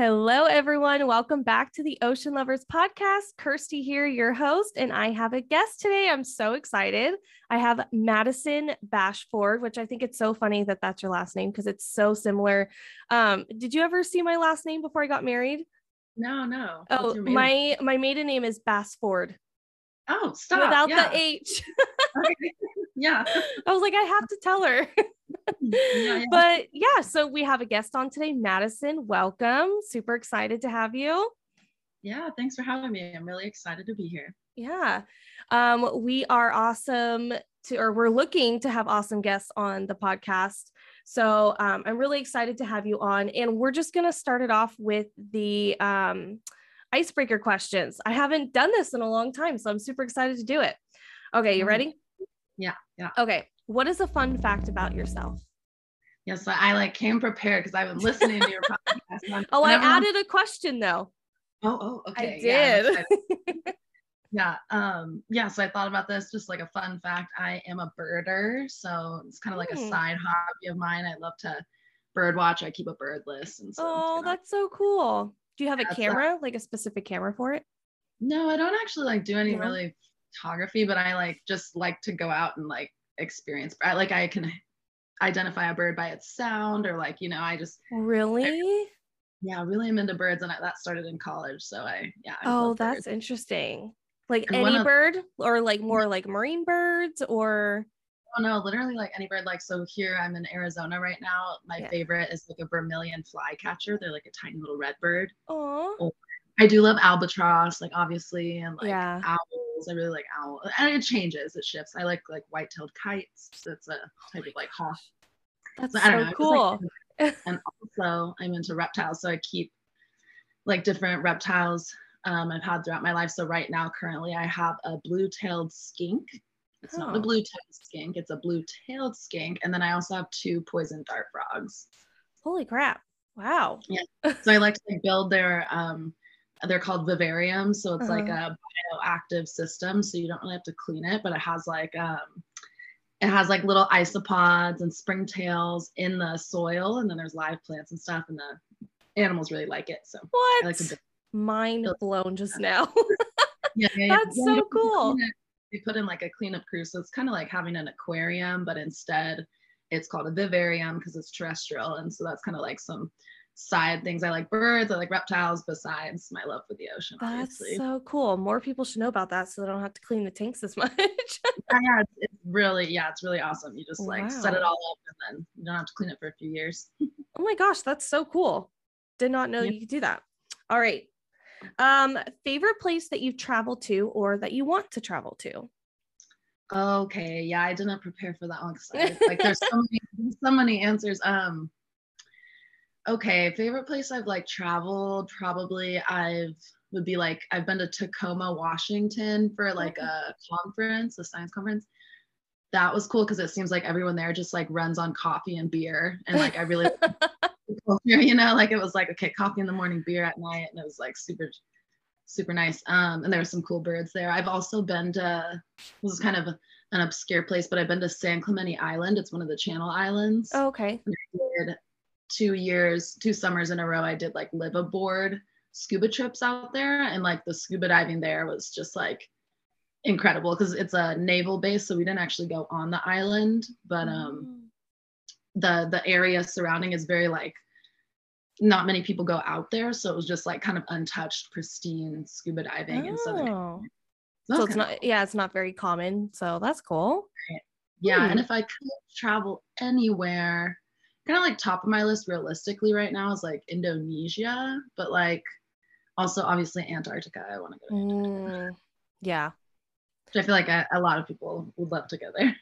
Hello, everyone. Welcome back to the Ocean Lovers Podcast. Kirsty here, your host, and I have a guest today. I'm so excited. I have Madison Bashford, which I think it's so funny that that's your last name because it's so similar. Um, did you ever see my last name before I got married? No, no. Oh, my my maiden name is Bassford. Oh, stop. Without yeah. the H. okay. Yeah. I was like, I have to tell her. yeah, yeah. But yeah, so we have a guest on today, Madison. Welcome. Super excited to have you. Yeah, thanks for having me. I'm really excited to be here. Yeah. Um, we are awesome to, or we're looking to have awesome guests on the podcast. So um, I'm really excited to have you on. And we're just going to start it off with the um, icebreaker questions. I haven't done this in a long time, so I'm super excited to do it. Okay, you ready? Yeah, yeah. Okay. What is a fun fact about yourself? Yes, yeah, so I like came prepared because I've been listening to your podcast. oh, I added a question though. Oh, oh, okay. I did. Yeah, yeah, um, yeah. So I thought about this just like a fun fact. I am a birder, so it's kind of like mm. a hmm. side hobby of mine. I love to bird watch. I keep a bird list, and so oh, that's so cool. Do you have a camera, like a specific camera for it? No, I don't actually like do any no. really photography, but I like just like to go out and like experience. I like I can identify a bird by its sound or like you know I just really. I, yeah, really am into birds, and I, that started in college. So I yeah. I oh, that's interesting. Like and any of, bird, or like more like marine birds, or oh no, literally like any bird. Like so here I'm in Arizona right now. My yeah. favorite is like a vermilion flycatcher. They're like a tiny little red bird. Oh. I do love albatross, like obviously, and like yeah. owls. I really like owl, and it changes, it shifts. I like like white-tailed kites. That's a type of like hawk. That's so, so know, cool. Like, and also, I'm into reptiles, so I keep like different reptiles um, I've had throughout my life. So right now, currently, I have a blue-tailed skink. It's oh. not a blue-tailed skink; it's a blue-tailed skink, and then I also have two poison dart frogs. Holy crap! Wow. Yeah. So I like to like, build their um, they're called vivariums so it's uh-huh. like a bioactive system so you don't really have to clean it but it has like um it has like little isopods and springtails in the soil and then there's live plants and stuff and the animals really like it so what like to mind blown just now yeah, yeah, that's yeah. so cool we put in like a cleanup crew so it's kind of like having an aquarium but instead it's called a vivarium because it's terrestrial and so that's kind of like some side things. I like birds, I like reptiles, besides my love for the ocean. That's obviously. so cool. More people should know about that so they don't have to clean the tanks as much. yeah, it's really, yeah, it's really awesome. You just like wow. set it all up and then you don't have to clean it for a few years. oh my gosh, that's so cool. Did not know yeah. you could do that. All right. Um, favorite place that you've traveled to or that you want to travel to? Okay, yeah, I didn't prepare for that one because like there's so many, so many answers. Um, okay, favorite place I've like traveled, probably I've would be like I've been to Tacoma, Washington for like a conference, a science conference. That was cool because it seems like everyone there just like runs on coffee and beer. And like I really you know, like it was like okay, coffee in the morning, beer at night, and it was like super super nice. Um, and there were some cool birds there. I've also been to this is kind of an obscure place, but I've been to San Clemente Island. It's one of the Channel Islands. Oh, okay two years, two summers in a row, I did like live aboard scuba trips out there. And like the scuba diving there was just like incredible because it's a naval base. So we didn't actually go on the island, but um mm. the the area surrounding is very like not many people go out there. So it was just like kind of untouched, pristine scuba diving oh. in Southern. So, so it's not, cool. yeah, it's not very common. So that's cool. Yeah. Hmm. And if I could travel anywhere, kind of like top of my list realistically right now is like Indonesia, but like also obviously Antarctica. I want to go to mm, yeah. Which I feel like a, a, lot of people would love to go there.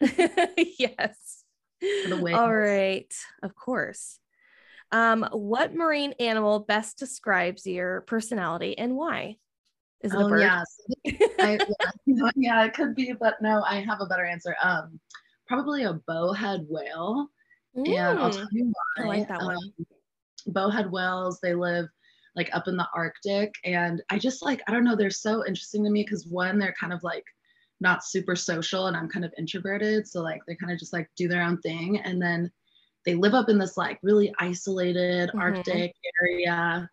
yes. All right. Of course. Um, what marine animal best describes your personality and why? Is it oh, a bird? Yeah. I, yeah. yeah, it could be, but no, I have a better answer. Um, probably a bowhead whale. Mm. And I'll tell you why. I like that one. Um, bowhead whales, they live like up in the Arctic. And I just like, I don't know, they're so interesting to me because one, they're kind of like not super social and I'm kind of introverted. So like they kind of just like do their own thing. And then they live up in this like really isolated mm-hmm. Arctic area.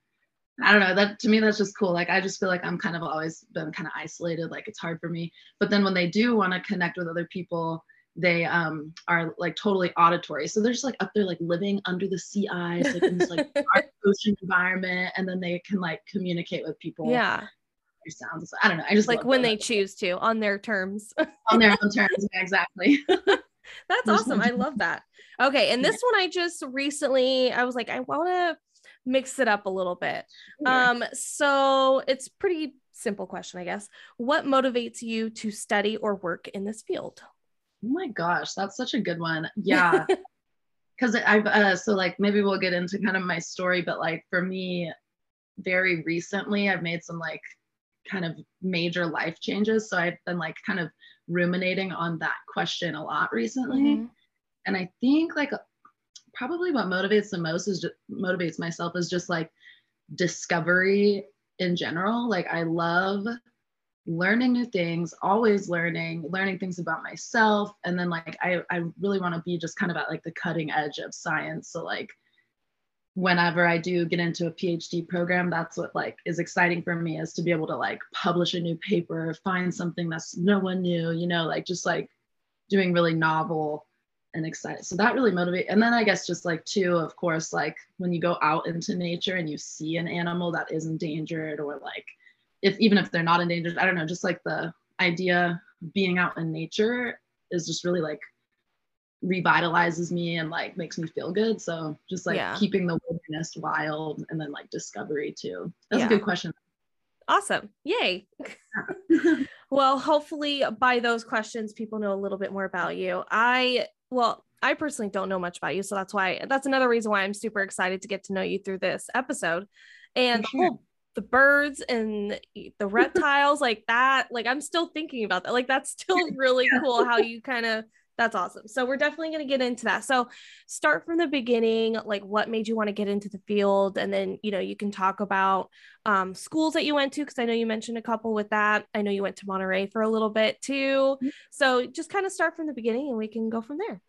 I don't know. That to me, that's just cool. Like I just feel like I'm kind of always been kind of isolated. Like it's hard for me. But then when they do want to connect with other people, they um are like totally auditory. So they're just like up there, like living under the sea ice, like in this like ocean environment, and then they can like communicate with people. Yeah. Sounds. I don't know. I just like when they choose to on their terms. on their own terms. Yeah, exactly. That's awesome. I love that. Okay. And this one I just recently I was like, I want to mix it up a little bit. Um, so it's pretty simple question, I guess. What motivates you to study or work in this field? Oh my gosh, that's such a good one. Yeah. Cause I've uh so like maybe we'll get into kind of my story, but like for me, very recently I've made some like kind of major life changes. So I've been like kind of ruminating on that question a lot recently. Mm-hmm. And I think like probably what motivates the most is just motivates myself is just like discovery in general. Like I love learning new things, always learning, learning things about myself. And then like I, I really want to be just kind of at like the cutting edge of science. So like whenever I do get into a PhD program, that's what like is exciting for me is to be able to like publish a new paper, find something that's no one knew, you know, like just like doing really novel and excited. So that really motivates. And then I guess just like too, of course, like when you go out into nature and you see an animal that is endangered or like if even if they're not endangered, I don't know, just like the idea being out in nature is just really like revitalizes me and like makes me feel good. So just like yeah. keeping the wilderness wild and then like discovery too. That's yeah. a good question. Awesome. Yay. well, hopefully by those questions, people know a little bit more about you. I well, I personally don't know much about you. So that's why that's another reason why I'm super excited to get to know you through this episode. And the whole the birds and the reptiles like that, like I'm still thinking about that. Like that's still really cool how you kind of that's awesome. So we're definitely going to get into that. So start from the beginning, like what made you want to get into the field, and then you know you can talk about um, schools that you went to because I know you mentioned a couple with that. I know you went to Monterey for a little bit too. Mm-hmm. So just kind of start from the beginning, and we can go from there.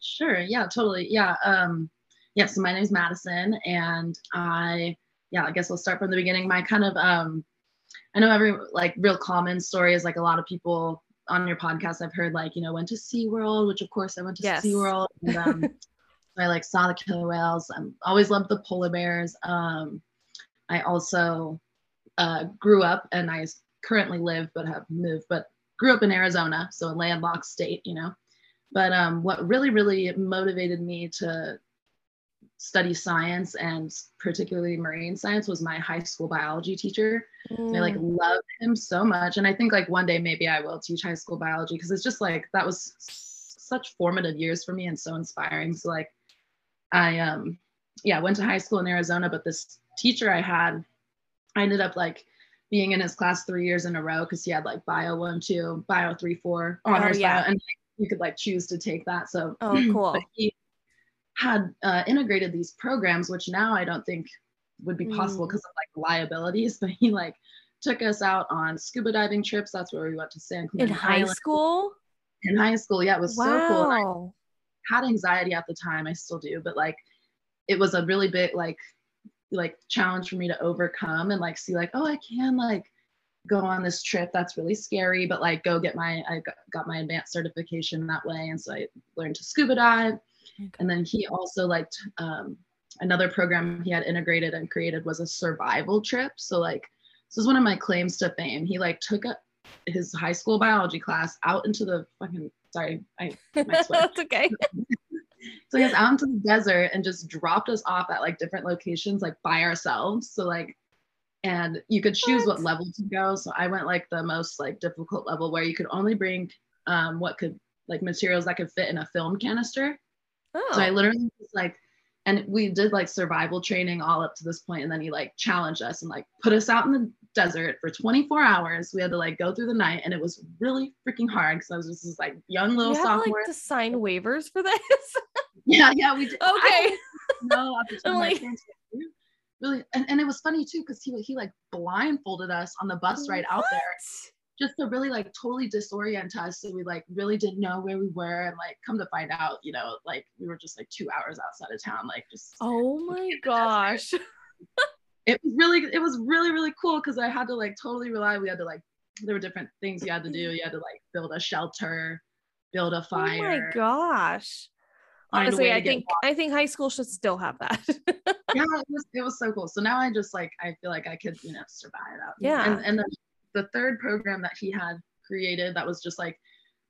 Sure. Yeah, totally. Yeah. Um, yeah. So my name is Madison and I, yeah, I guess we'll start from the beginning. My kind of, um, I know every like real common story is like a lot of people on your podcast I've heard like, you know, went to SeaWorld, which of course I went to yes. SeaWorld. And um, I like saw the killer whales. I always loved the polar bears. Um, I also uh, grew up and I currently live but have moved, but grew up in Arizona, so a landlocked state, you know. But um, what really, really motivated me to study science and particularly marine science was my high school biology teacher. Mm. I like mm. loved him so much. And I think like one day maybe I will teach high school biology because it's just like that was such formative years for me and so inspiring. So like I um yeah, went to high school in Arizona, but this teacher I had, I ended up like being in his class three years in a row because he had like bio one, two, bio three, four honors oh, yeah. bio, and like, you could like choose to take that. So oh, cool. he had uh, integrated these programs, which now I don't think would be possible because mm. of like liabilities. But he like took us out on scuba diving trips. That's where we went to San Clemente. In high Island. school. In high school, yeah, it was wow. so cool. I had anxiety at the time. I still do, but like, it was a really big like like challenge for me to overcome and like see like oh I can like go on this trip that's really scary but like go get my i got my advanced certification that way and so i learned to scuba dive okay. and then he also liked um, another program he had integrated and created was a survival trip so like this is one of my claims to fame he like took a, his high school biology class out into the fucking sorry i that's okay so he was out into the desert and just dropped us off at like different locations like by ourselves so like and you could choose what? what? level to go. So I went like the most like difficult level where you could only bring um, what could like materials that could fit in a film canister. Oh. So I oh. literally was like, and we did like survival training all up to this point, and then he like challenged us and like put us out in the desert for 24 hours. We had to like go through the night, and it was really freaking hard because I was just this like young little you sophomore. Have, like, to sign waivers for this. yeah, yeah, we did. Okay. No, time, like, really and, and it was funny too because he he like blindfolded us on the bus ride out there just to really like totally disorient us so we like really didn't know where we were and like come to find out you know like we were just like two hours outside of town like just oh my gosh it was really it was really really cool because I had to like totally rely. We had to like there were different things you had to do. You had to like build a shelter, build a fire. Oh my gosh. Honestly, I think I think high school should still have that. yeah, it was it was so cool. So now I just like I feel like I could, you know, survive out. Yeah. And and then the third program that he had created that was just like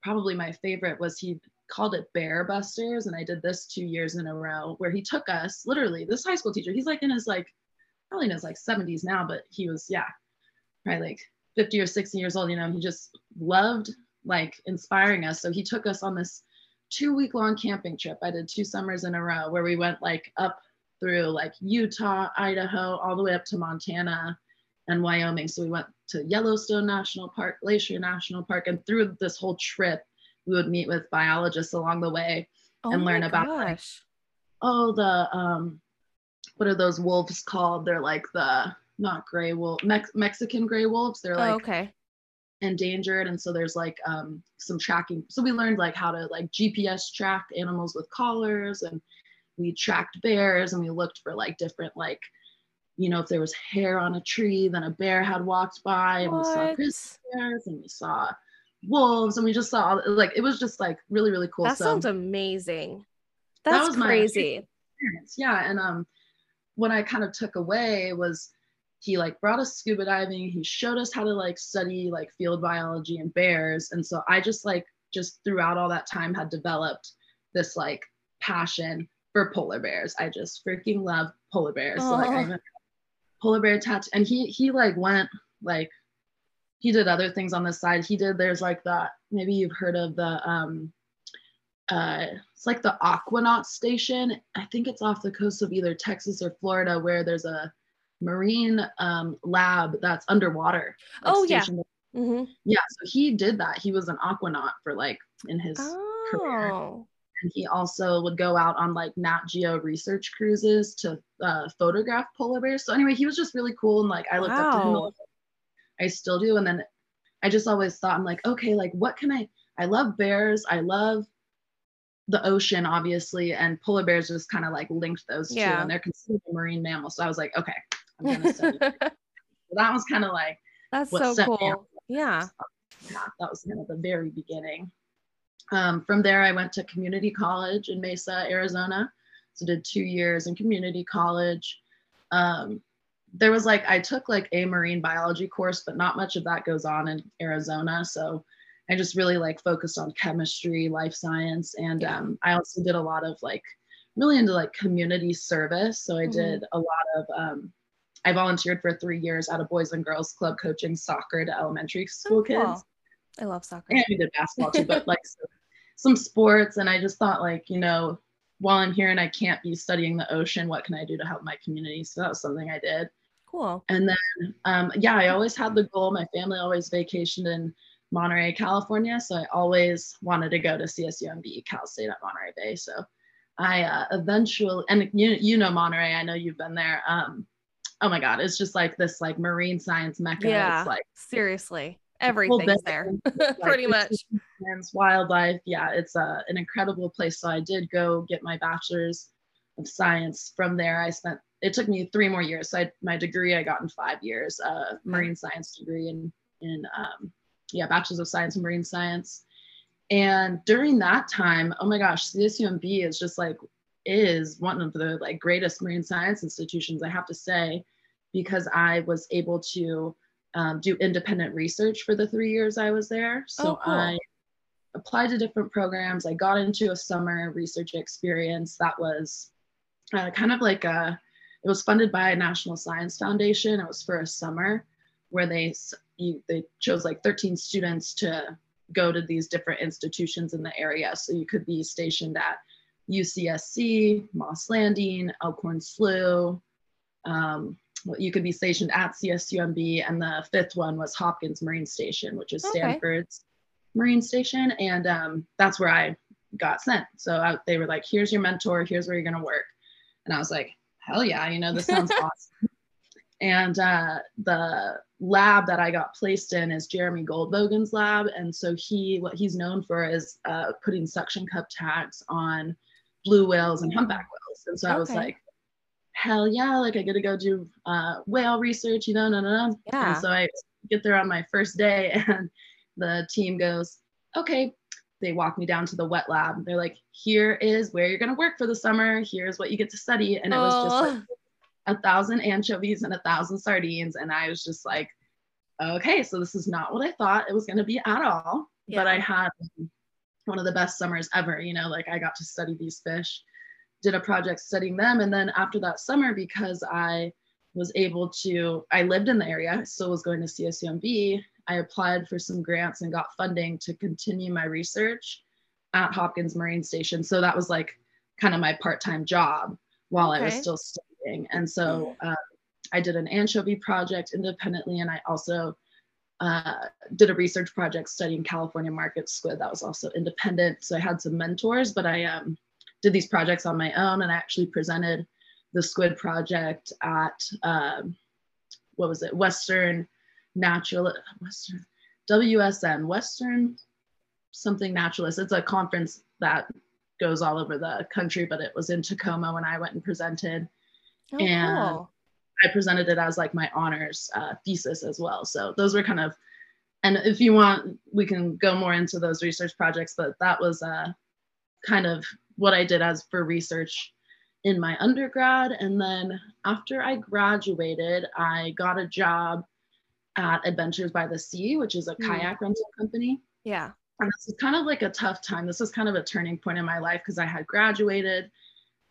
probably my favorite was he called it Bear Busters. And I did this two years in a row where he took us literally, this high school teacher, he's like in his like probably in his like 70s now, but he was, yeah, probably like 50 or 60 years old, you know, he just loved like inspiring us. So he took us on this two week long camping trip. I did two summers in a row where we went like up through like Utah, Idaho, all the way up to Montana and Wyoming. So we went to Yellowstone National Park, Glacier National Park, and through this whole trip, we would meet with biologists along the way oh and learn about like, oh the um what are those wolves called? They're like the not gray wolf Mex- Mexican gray wolves. They're like oh, okay endangered and so there's like um, some tracking so we learned like how to like gps track animals with collars and we tracked bears and we looked for like different like you know if there was hair on a tree then a bear had walked by and what? we saw grizzly bears and we saw wolves and we just saw like it was just like really really cool that so, sounds amazing. That's that crazy. yeah and um what i kind of took away was he like brought us scuba diving he showed us how to like study like field biology and bears and so i just like just throughout all that time had developed this like passion for polar bears. I just freaking love polar bears so like i polar bear tattoo and he he like went like he did other things on the side he did there's like that maybe you've heard of the um uh it's like the aquanaut station i think it's off the coast of either texas or florida where there's a marine um, lab that's underwater. Like oh yeah. Mm-hmm. Yeah, so he did that. He was an aquanaut for like in his oh. career. And he also would go out on like Nat Geo research cruises to uh, photograph polar bears. So anyway, he was just really cool and like I looked wow. up to him. I still do. And then I just always thought I'm like, okay, like what can I? I love bears. I love the ocean, obviously, and polar bears just kind of like linked those yeah. two, and they're considered marine mammals. So I was like, okay, I'm gonna study. so that was kind of like that's so cool. Yeah. yeah, that was kind of the very beginning. Um, from there, I went to community college in Mesa, Arizona. So did two years in community college. Um, there was like I took like a marine biology course, but not much of that goes on in Arizona. So I just really like focused on chemistry, life science, and um, I also did a lot of like really into like community service. So I Mhm. did a lot of um, I volunteered for three years at a Boys and Girls Club coaching soccer to elementary school Oh, cool. kids. I love soccer. And we did basketball too, but like so, some sports. And I just thought like, you know, while I'm here and I can't be studying the ocean, what can I do to help my community? So that was something I did. Cool. And then, um, yeah, I always had the goal. My family always vacationed in Monterey, California. So I always wanted to go to CSUMB, Cal State at Monterey Bay. So I uh, eventually, and you, you know Monterey, I know you've been there. Um, oh my God, it's just like this like marine science mecca. Yeah. It's like Seriously. Everything's there. like, Pretty much. wildlife. Yeah, it's uh, an incredible place. So I did go get my bachelor's of science. From there, I spent, it took me three more years. So I, my degree I got in five years, uh, marine science degree in, in um, yeah, bachelor's of science and marine science. And during that time, oh my gosh, CSUMB is just like, is one of the like greatest marine science institutions, I have to say, because I was able to um, do independent research for the three years I was there. So Oh, cool. I applied to different programs. I got into a summer research experience that was uh, kind of like a, it was funded by a National Science Foundation. It was for a summer where they you, they chose like 13 students to go to these different institutions in the area. So you could be stationed at UCSC, Moss Landing, Elkhorn Slough. Um, you could be stationed at CSUMB, and the fifth one was Hopkins Marine Station, which is Okay. Stanford's Marine Station, and um, that's where I got sent. So I, they were like, "Here's your mentor. Here's where you're gonna work," and I was like, "Hell yeah! You know, this sounds awesome." And uh, the lab that I got placed in is Jeremy Goldbogen's lab, and so he what he's known for is uh, putting suction cup tags on blue whales and humpback whales. And so I was like, hell yeah, like I get to go do uh, whale research, you know, no, no, no. Yeah. And so I get there on my first day, and the team goes, okay. They walk me down to the wet lab. They're like, here is where you're gonna work for the summer. Here's what you get to study, and it was just like Oh. a thousand anchovies and a thousand sardines, and I was just like, okay, so this is not what I thought it was gonna be at all. Yeah. But I had one of the best summers ever. You know, like I got to study these fish, did a project studying them. And then after that summer, because I was able to, I lived in the area, so was going to CSUMB, I applied for some grants and got funding to continue my research at Hopkins Marine Station. So that was like kind of my part time job while I was still studying. And so um, I did an anchovy project independently, and I also uh, did a research project studying California market squid that was also independent. So I had some mentors, but I um, did these projects on my own and I actually presented the squid project at um, what was it? Western Natural Western WSN Western something naturalist. It's a conference that goes all over the country, but it was in Tacoma when I went and presented. Oh, and- cool. I presented it as like my honors uh, thesis as well. So those were kind of, and if you want, we can go more into those research projects, but that was uh, kind of what I did as for research in my undergrad. And then after I graduated, I got a job at Adventures by the Sea, which is a Hmm. kayak rental company. Yeah. And this was kind of like a tough time. This was kind of a turning point in my life because I had graduated.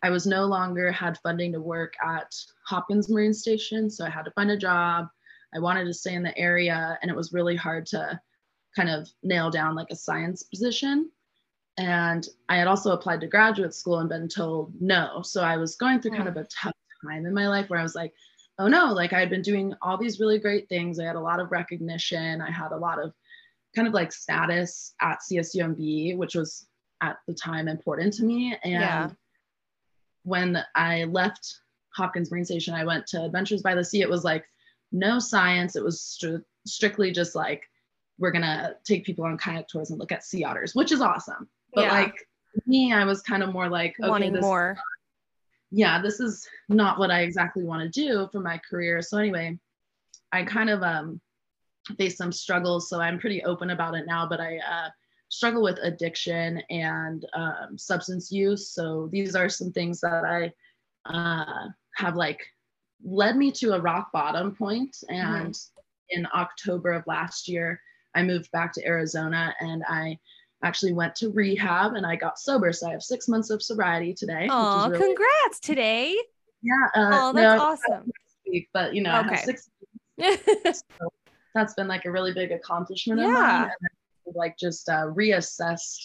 I was no longer had funding to work at Hopkins Marine Station, so I had to find a job. I wanted to stay in the area, and it was really hard to kind of nail down like a science position. And I had also applied to graduate school and been told no. So I was going through kind hmm. of a tough time in my life where I was like, oh no, like I had been doing all these really great things. I had a lot of recognition. I had a lot of kind of like status at CSUMB, which was at the time important to me. And Yeah. when I left Hopkins Marine Station, I went to Adventures by the Sea. It was like no science. It was stri- strictly just like, we're going to take people on kayak tours and look at sea otters, which is awesome. But Yeah. like me, I was kind of more like, okay, Wanting this, more. yeah, this is not what I exactly want to do for my career. So anyway, I kind of um, faced some struggles. So I'm pretty open about it now, but I uh, struggle with addiction and um, substance use. So these are some things that I uh, have like led me to a rock bottom point. And in October of last year, I moved back to Arizona and I actually went to rehab and I got sober. So I have six months of sobriety today. Oh, really- congrats today. yeah. Uh, Oh, that's no, awesome. week, but you know, I Okay. six. So that's been like a really big accomplishment of Yeah. mine. And I've, like just uh, reassessed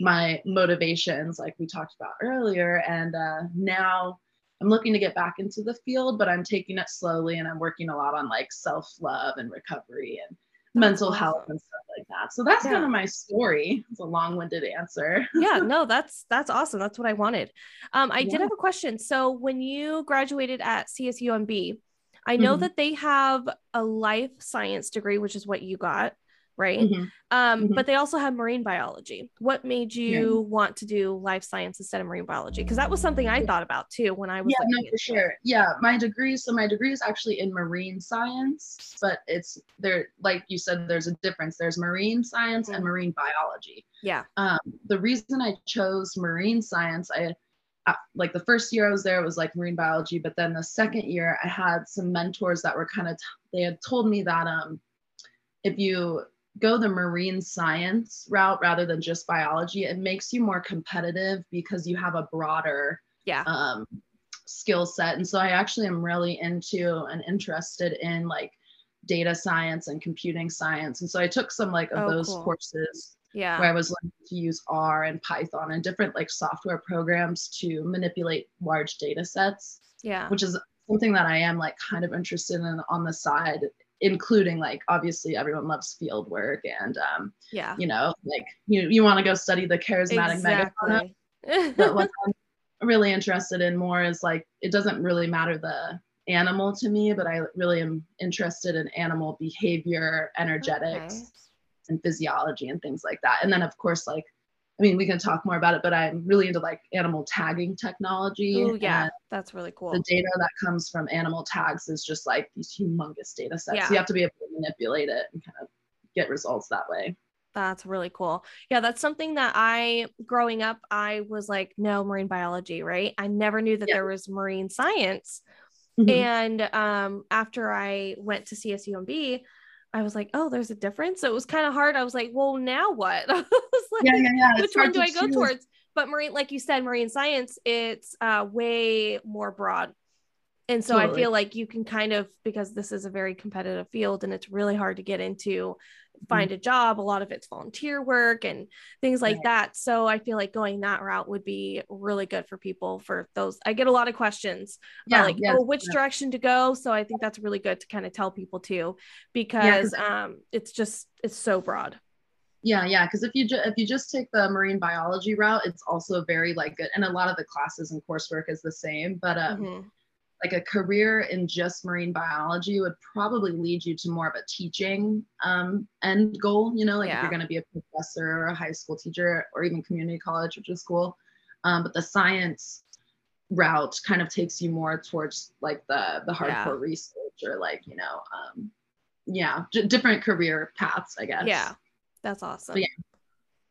my motivations, like we talked about earlier, and uh, now I'm looking to get back into the field, but I'm taking it slowly, and I'm working a lot on like self love and recovery and mental health and stuff like that. So that's Yeah. kind of my story. It's a long-winded answer. Yeah, no, that's that's awesome. That's what I wanted. Um, I did have a question. So when you graduated at CSUMB, I know Mhm. that they have a life science degree, which is what you got, right? Mhm. Um, Mhm. but they also have marine biology. What made you want to do life science instead of marine biology? Because that was something I thought about too when I was yeah no for it. sure yeah my degree so my degree is actually in marine science but it's there like you said there's a difference there's marine science and Mhm. marine biology Yeah. um, the reason i chose marine science i uh, like the first year i was there it was like marine biology but then the second year i had some mentors that were kind of t- they had told me that um if you go the marine science route rather than just biology it makes you more competitive because you have a broader Yeah. um, skill set. And so I actually am really into and interested in like data science and computing science. And so I took some like of Oh, those cool. courses Yeah. where I was learning to use R and Python and different like software programs to manipulate large data sets, Yeah. which is something that I am like kind of interested in on the side, including like obviously everyone loves field work and um, Yeah. you know, like you you want to go study the charismatic megafauna Exactly. but what I'm really interested in more is like it doesn't really matter the animal to me, but I really am interested in animal behavior, energetics, Okay. and physiology and things like that. And then of course like I mean, we can talk more about it, but I'm really into like animal tagging technology. Oh, yeah, that's really cool. The data that comes from animal tags is just like these humongous data sets. Yeah. So you have to be able to manipulate it and kind of get results that way. That's really cool. Yeah, that's something that I, growing up, I was like, no marine biology, right? I never knew that Yeah. there was marine science. Mhm. And um, after I went to CSUMB, I was like, oh, there's a difference. So it was kind of hard. I was like, well, now what? I was like, yeah, yeah, yeah. which one do I go choose. towards? But marine, like you said, marine science, it's uh, way more broad. And so I feel like you can kind of, because this is a very competitive field and it's really hard to get into, find a job. A lot of it's volunteer work and things like Right. that. So I feel like going that route would be really good for people for those. I get a lot of questions Yeah, about like, yes, oh, which yeah. direction to go. So I think that's really good to kind of tell people too, because um, it's just, it's so broad. Yeah, yeah. Because if you ju- if you just take the marine biology route, it's also very like good, and a lot of the classes and coursework is the same. But um, Mhm. Like a career in just marine biology would probably lead you to more of a teaching um, end goal. You know, like if you're going to be a professor or a high school teacher or even community college, which is cool. Um, but the science route kind of takes you more towards like the the hardcore Yeah. research or like you know um, yeah j- different career paths i guess Yeah, that's awesome. yeah.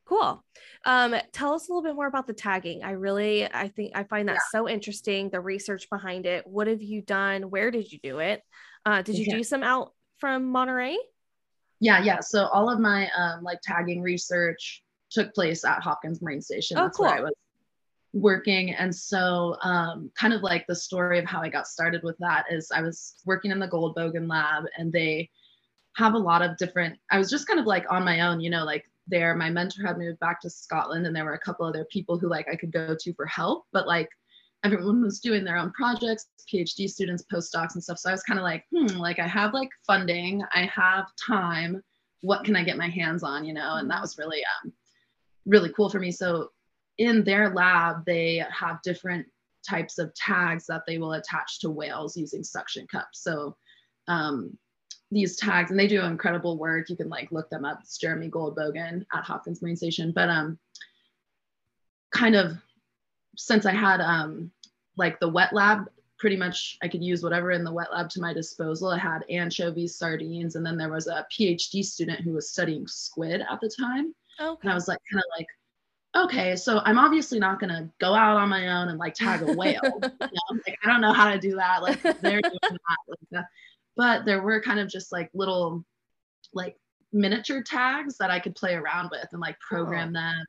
Cool. Um, tell us a little bit more about the tagging. I really, I think I find that so interesting. The research behind it. What have you done? Where did you do it? Uh, did you Yeah. do some out from Monterey? Yeah, yeah. So all of my um, like tagging research took place at Hopkins Marine Station. Oh, That's where I was working. And so um, kind of like the story of how I got started with that is I was working in the Goldbogen lab and they have a lot of different, I was just kind of like on my own, you know, like there, my mentor had moved back to Scotland and there were a couple other people who like I could go to for help, but like everyone was doing their own projects, PhD students, postdocs and stuff. So I was kind of like, hmm, like I have like funding, I have time. What can I get my hands on, you know? And that was really, um, really cool for me. So in their lab, they have different types of tags that they will attach to whales using suction cups. So um, these tags, and they do incredible work. You can like look them up. It's Jeremy Goldbogen at Hopkins Marine Station. But um, kind of since I had um, like the wet lab, pretty much I could use whatever in the wet lab to my disposal. I had anchovies, sardines, and then there was a PhD student who was studying squid at the time. Okay. And I was like, kind of like, okay, so I'm obviously not gonna go out on my own and like tag a whale. you know? Like I don't know how to do that. Like they're doing that. Like that. But there were kind of just like little like miniature tags that I could play around with and like program them.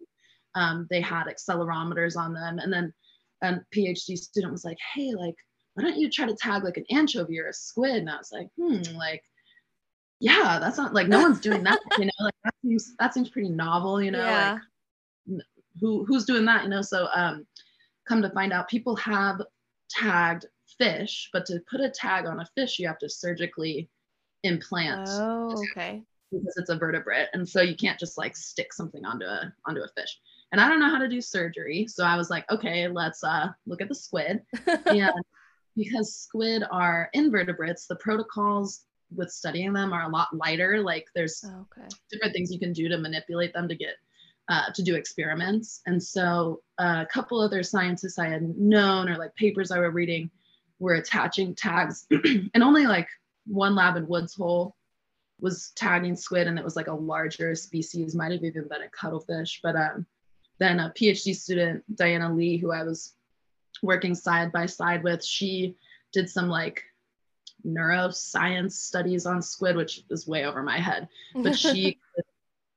Um, they had accelerometers on them, and then a PhD student was like, hey, like why don't you try to tag like an anchovy or a squid? And I was like, hmm, like yeah, that's not like no one's doing that, you know, like that seems that seems pretty novel, you know, yeah. like who who's doing that, you know? So um come to find out people have tagged fish, but to put a tag on a fish, you have to surgically implant oh, okay. because it's a vertebrate. And so you can't just like stick something onto a onto a fish. And I don't know how to do surgery. So I was like, okay, let's uh look at the squid and because squid are invertebrates, the protocols with studying them are a lot lighter. Like there's okay. different things you can do to manipulate them to get uh, to do experiments. And so uh, a couple other scientists I had known or like papers I were reading were attaching tags, and only like one lab in Woods Hole was tagging squid, and it was like a larger species, might have even been a cuttlefish. But um, then a PhD student, Diana Lee, who I was working side by side with, she did some like neuroscience studies on squid, which is way over my head. But she could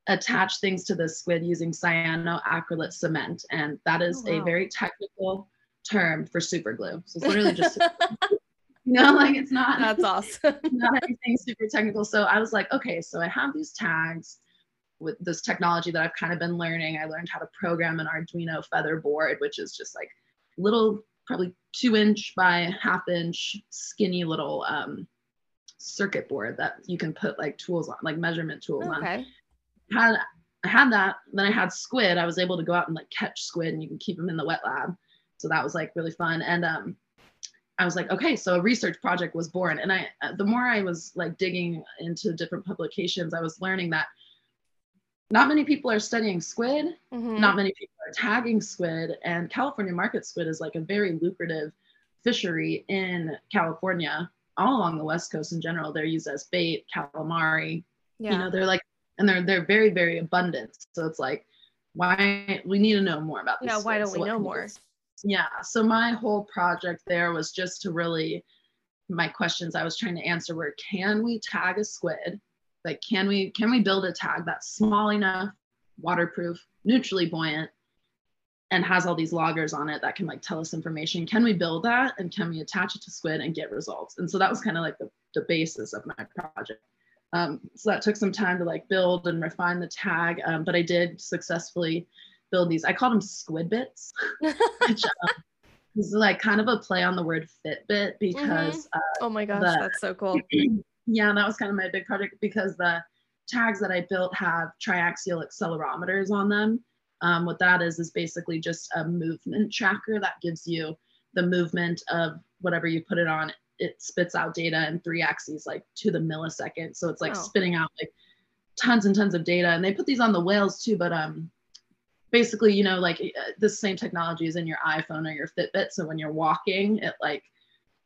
attach things to the squid using cyanoacrylate cement, and that is Oh, a very technical term for super glue. So it's literally just you know, like it's not That's awesome. not anything super technical. So I was like, okay, so I have these tags with this technology that I've kind of been learning. I learned how to program an Arduino feather board, which is just like little, probably two inch by half inch, skinny little um, circuit board that you can put like tools on, like measurement tools on. okay. Had I had that, then I had squid. I was able to go out and like catch squid, and you can keep them in the wet lab. So that was like really fun. And um, I was like, okay, so a research project was born. And I, uh, the more I was like digging into different publications, I was learning that not many people are studying squid. Mhm. Not many people are tagging squid. And California market squid is like a very lucrative fishery in California, all along the West Coast in general. They're used as bait, calamari. yeah. You know, they're like, and they're they're very very abundant. So it's like, why we need to know more about this Yeah, why don't we know more? Yeah so my whole project there was just to really my questions i was trying to answer were can we tag a squid? Like can we can we build a tag that's small enough waterproof neutrally buoyant and has all these loggers on it that can like tell us information? Can we build that and can we attach it to squid and get results? And so that was kind of like the, the basis of my project. Um, so that took some time to like build and refine the tag um, but i did successfully build these i called them squid bits which um, is like kind of a play on the word Fitbit because oh my gosh, the- that's so cool. yeah, that was kind of my big project because the tags that I built have triaxial accelerometers on them. Um, what that is is basically just a movement tracker that gives you the movement of whatever you put it on. It spits out data in three axes, like to the millisecond. So it's like Wow. spitting out like tons and tons of data. And they put these on the whales too, but um, basically, you know, like uh, the same technology is in your iPhone or your Fitbit. So when you're walking, it like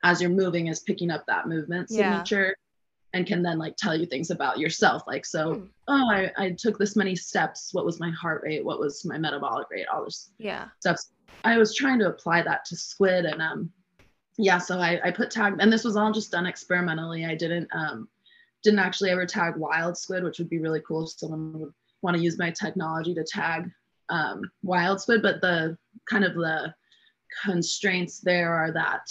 as you're moving is picking up that movement Yeah. signature and can then like tell you things about yourself. Like, so, Hmm. oh, I, I took this many steps. What was my heart rate? What was my metabolic rate? All this Yeah. steps. I was trying to apply that to squid and um yeah, so I, I put tag and this was all just done experimentally. I didn't um didn't actually ever tag wild squid, which would be really cool if someone would want to use my technology to tag um, wild squid, but the kind of the constraints there are that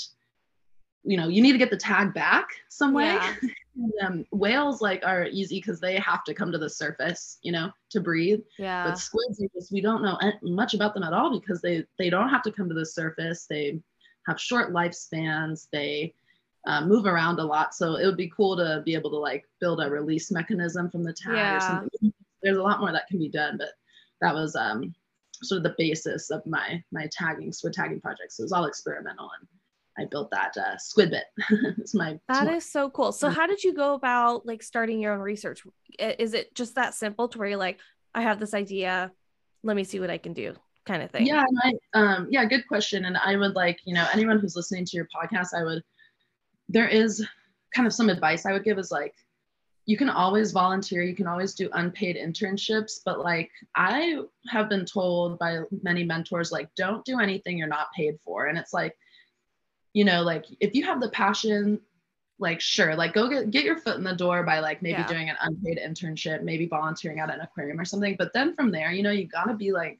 you know you need to get the tag back some way. Yeah. And, um, whales like are easy because they have to come to the surface, you know, to breathe Yeah. but squids just we don't know much about them at all because they they don't have to come to the surface they have short lifespans they uh, move around a lot so it would be cool to be able to like build a release mechanism from the tag Yeah. or something there's a lot more that can be done but that was um sort of the basis of my my tagging squid tagging project so it was all experimental and i built that uh, squid bit it's my That it's is so cool. So Mhm. how did you go about like starting your own research? Is it just that simple to where you're like, I have this idea, let me see what I can do, kind of thing? Yeah, and I, um, yeah, good question. And I would like, you know, anyone who's listening to your podcast, I would, there is kind of some advice I would give is like, you can always volunteer, you can always do unpaid internships, but like I have been told by many mentors, like, don't do anything you're not paid for. And it's like, you know, like if you have the passion, like sure, like go get get your foot in the door by like maybe Yeah. doing an unpaid internship, maybe volunteering at an aquarium or something. But then from there, you know, you gotta be like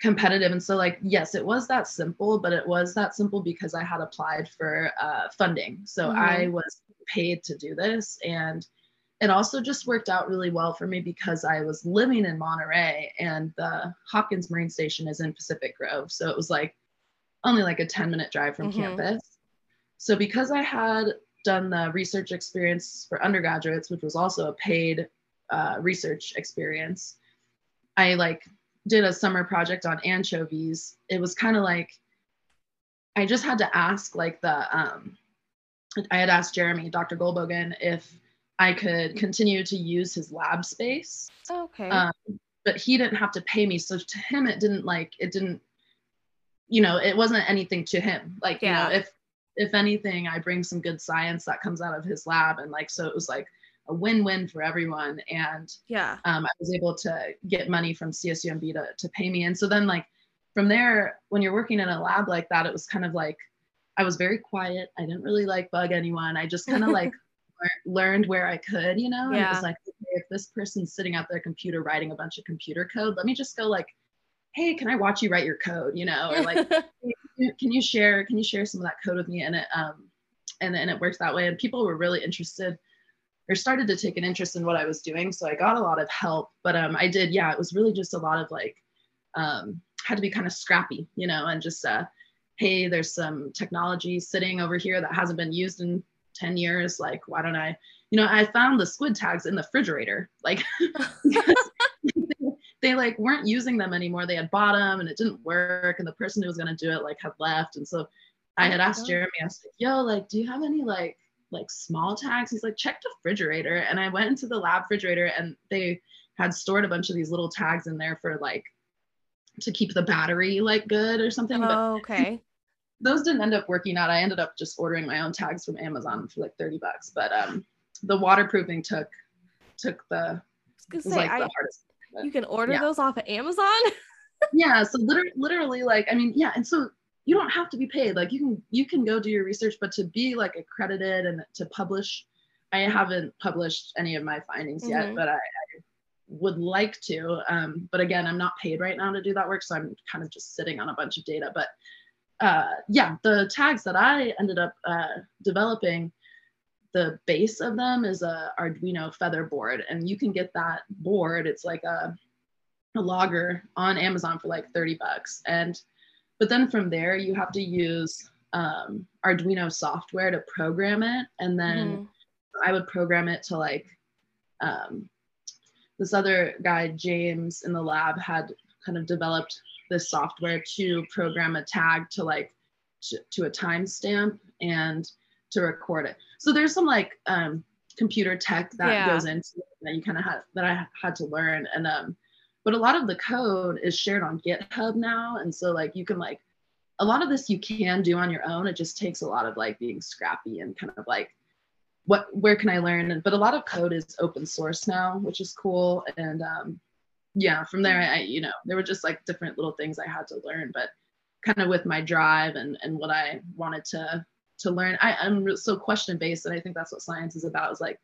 competitive. And so like, yes, it was that simple, but it was that simple because I had applied for uh, funding. So Mhm. I was paid to do this. And it also just worked out really well for me because I was living in Monterey and the Hopkins Marine Station is in Pacific Grove. So it was like only like a 10 minute drive from Mhm. campus. So because I had done the research experience for undergraduates, which was also a paid uh, research experience, I like did a summer project on anchovies. It was kind of like I just had to ask like the um I had asked Jeremy, Dr. Goldbogen, if I could continue to use his lab space Okay. um, but he didn't have to pay me so to him it didn't like it didn't you know it wasn't anything to him like Yeah. you know if if anything i bring some good science that comes out of his lab and like so it was like a win-win for everyone and yeah. um, i was able to get money from csumb to, to pay me and so then like from there when you're working in a lab like that it was kind of like i was very quiet i didn't really like bug anyone i just kind of like learned where i could you know? And it was like okay, if this person's sitting at their computer writing a bunch of computer code let me just go like hey can i watch you write your code you know? Or like can you share can you share some of that code with me? And it um and, and it works that way. And people were really interested or started to take an interest in what i was doing. So i got a lot of help but um i did yeah it was really just a lot of like um had to be kind of scrappy you know? And just uh hey there's some technology sitting over here that hasn't been used in 10 years like why don't i you know i found the squid tags in the refrigerator like they like weren't using them anymore. They had bought them and it didn't work. And the person who was gonna do it like had left. And so I had asked Oh. Jeremy, I was like, yo, like, do you have any like like small tags? He's like, check the refrigerator. And I went into the lab refrigerator and they had stored a bunch of these little tags in there for like to keep the battery like good or something. Oh, okay. Those didn't end up working out. I ended up just ordering my own tags from Amazon for like 30 bucks. But um the waterproofing took took the was say, like I- the hardest. but- you can order yeah. those off of Amazon. yeah so literally, literally like i mean yeah and so you don't have to be paid like you can you can go do your research but to be like accredited and to publish i haven't published any of my findings yet Mhm. but I, I would like to um, but again i'm not paid right now to do that work so i'm kind of just sitting on a bunch of data but uh, yeah the tags that i ended up uh, developing the base of them is a arduino feather board and you can get that board it's like a a logger on Amazon for like 30 bucks. And but then from there you have to use um, Arduino software to program it. And then Mhm. I would program it to like um, this other guy, James, in the lab had kind of developed this software to program a tag to like to, to a timestamp and to record it. So there's some like um, computer tech that Yeah. goes into it that you kind of had that I had to learn. And um, but a lot of the code is shared on GitHub now, and so like you can like a lot of this you can do on your own. It just takes a lot of like being scrappy and kind of like what where can I learn? And but a lot of code is open source now, which is cool. And um, yeah, from there I you know there were just like different little things I had to learn, but kind of with my drive and and what I wanted to to learn. I, I'm so question based, and I think that's what science is about. Is like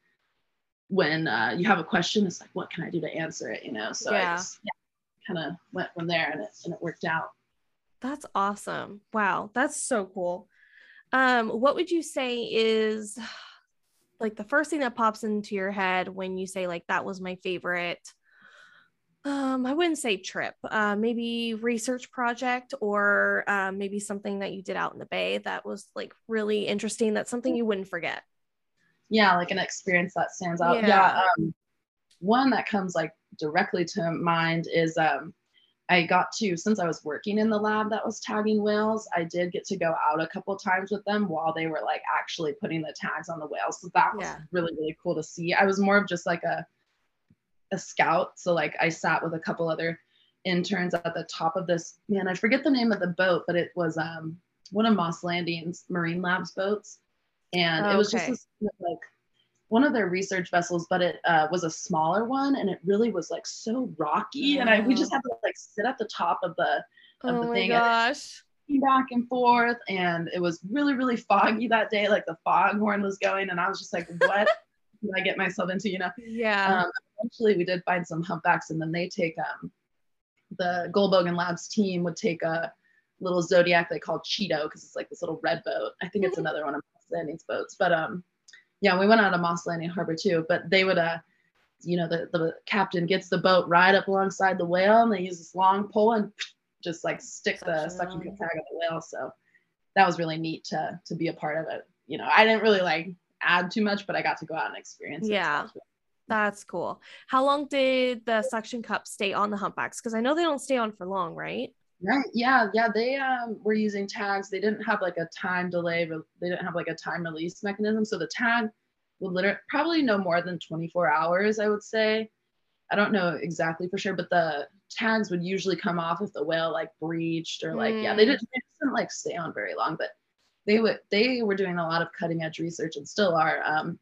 when uh, you have a question, it's like what can I do to answer it? You know. So Yeah. I just yeah, kind of went from there, and it and it worked out. That's awesome. Wow, that's so cool. Um, what would you say is like the first thing that pops into your head when you say like that was my favorite? Um, I wouldn't say trip, uh, maybe research project or uh, maybe something that you did out in the bay that was like really interesting. That's something you wouldn't forget. yeah like an experience that stands out yeah, Yeah. um, one that comes like directly to mind is um, i got to since i was working in the lab that was tagging whales i did get to go out a couple times with them while they were like actually putting the tags on the whales so that was Yeah. really really cool to see i was more of just like a a scout. So like i sat with a couple other interns at the top of this man i forget the name of the boat but it was um one of moss landing's marine labs boats. And it was just this, like one of their research vessels but it uh, was a smaller one and it really was like so rocky. And I, we just had to like sit at the top of the Of Oh the thing, and gosh. back and forth and it was really really foggy that day like the foghorn was going and i was just like what did i get myself into? You know? Yeah. um, eventually we did find some humpbacks and then they take um, the Goldbogen Labs team would take a little Zodiac they call Cheeto because it's like this little red boat. I think it's another one of Moss Landing's boats. But um, yeah, we went out of Moss Landing Harbor too. But they would uh, you know, the the captain gets the boat right up alongside the whale and they use this long pole and just like stick the Suction suction on. cup tag on the whale. So that was really neat to to be a part of it. You know, I didn't really like add too much, but I got to go out and experience it. Yeah. was That's cool. How long did the suction cup stay on the humpbacks? Because I know they don't stay on for long, right? Right. Yeah. Yeah. They um, were using tags. They didn't have like a time delay. They didn't have like a time release mechanism. So the tag would literally probably no more than 24 hours, I would say. I don't know exactly for sure, but the tags would usually come off if the whale like breached or like, yeah, they Mm. didn't, they didn't like stay on very long, but they would, they were doing a lot of cutting edge research and still are. Um,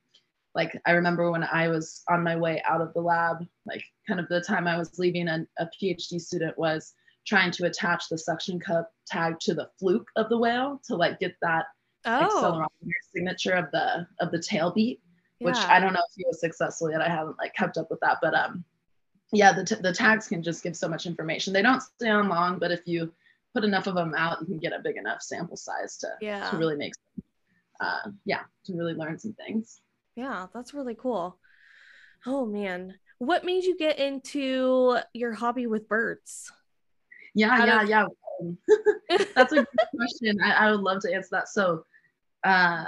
like I remember when I was on my way out of the lab, like kind of the time I was leaving, and a PhD student was trying to attach the suction cup tag to the fluke of the whale to like get that Oh, accelerometer signature of the of the tail beat, which yeah. I don't know if he was successful yet. I haven't like kept up with that, but um, yeah, the t- the tags can just give so much information. They don't stay on long, but if you put enough of them out, you can get a big enough sample size to yeah. to really make, uh, yeah, to really learn some things. Yeah, that's really cool. Oh man. What made you get into your hobby with birds? Yeah, Out yeah, of- yeah. That's a good question. I, I would love to answer that. So, uh,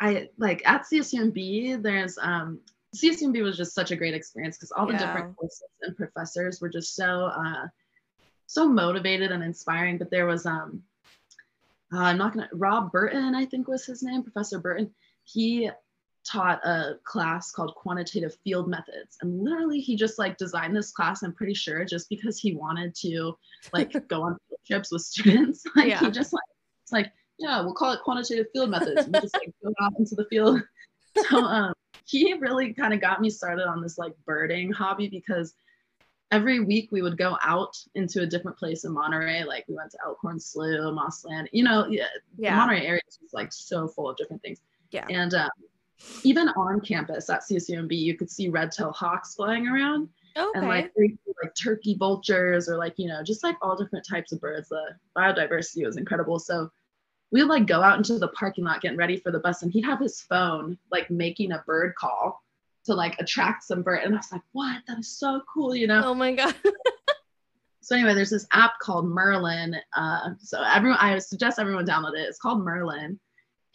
I like at CSUMB, there's um, CSUMB was just such a great experience because all the Yeah. different courses and professors were just so uh, so motivated and inspiring. But there was um, uh, I'm not gonna Rob Burton, I think was his name, Professor Burton. He taught a class called quantitative field methods and literally he just like designed this class i'm pretty sure just because he wanted to like go on field trips with students like Yeah. he just like it's like yeah we'll call it quantitative field methods we just like go out into the field so um he really kind of got me started on this like birding hobby because every week we would go out into a different place in Monterey. Like we went to Elkhorn Slough, Moss Landing. You know, yeah, the Yeah. Monterey area is like so full of different things. Yeah. And um, even on campus at CSUMB, you could see red-tailed hawks flying around, Okay. and like like turkey vultures or like you know just like all different types of birds. The biodiversity was incredible. So we would like go out into the parking lot getting ready for the bus, and he'd have his phone like making a bird call to like attract some bird. And I was like, what? That is so cool, you know? oh my god. so anyway, there's this app called Merlin. Uh, so everyone, I suggest everyone download it. It's called Merlin,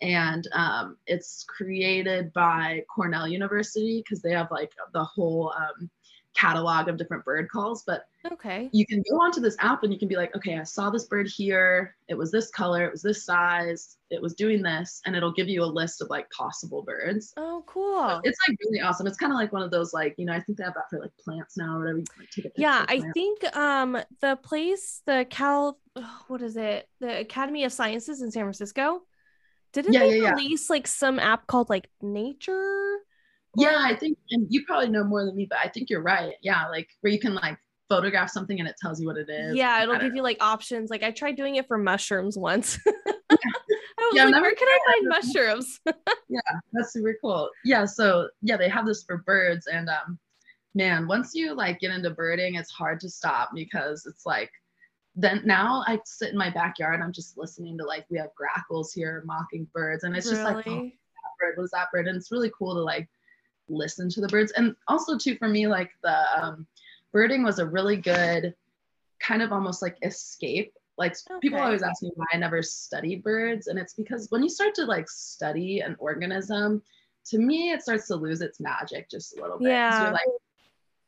and um, it's created by Cornell University because they have like the whole um, catalog of different bird calls. But Okay. you can go onto this app and you can be like, okay, I saw this bird here. It was this color. It was this size. It was doing this, and it'll give you a list of like possible birds. Oh, cool. It's like really awesome. It's kind of like one of those like you know I think they have that for like plants now or whatever. You can, like, take a Yeah, I think um the place, the Cal, what is it? The Academy of Sciences in San Francisco. Didn't Yeah, they yeah, yeah. release like some app called like Nature? Yeah, I think, and you probably know more than me, but I think you're right. Yeah, like where you can like photograph something and it tells you what it is. Yeah, it'll give know. you like options. Like I tried doing it for mushrooms once. I was Yeah, like, where can I find mushrooms? Yeah, that's super cool. Yeah, so yeah, they have this for birds, and um, man, once you like get into birding, it's hard to stop because it's like. Then now I sit in my backyard and I'm just listening to like we have grackles here, mockingbirds, and it's just like oh, that bird, what is that bird? And it's really cool to like listen to the birds. And also too for me, like the um, birding was a really good kind of almost like escape. Like people always ask me why I never studied birds, and it's because when you start to like study an organism, to me it starts to lose its magic just a little bit. Yeah. Like,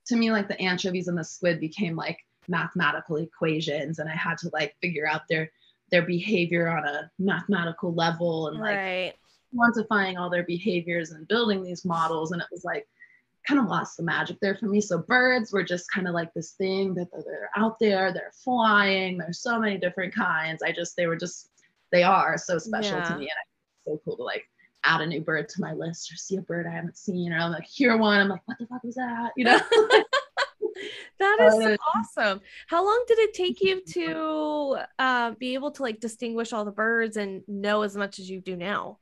to me, like the anchovies and the squid became like mathematical equations, and I had to like figure out their their behavior on a mathematical level and like right. quantifying all their behaviors and building these models and it was like kind of lost the magic there for me. So birds were just kind of like this thing that they're, they're out there they're flying there's so many different kinds. I just they were just they are so special Yeah. to me and it's so cool to like add a new bird to my list or see a bird i haven't seen or i'm like hear one. I'm like what the fuck was that? You know That is so Uh, awesome. How long did it take you to uh, be able to like distinguish all the birds and know as much as you do now?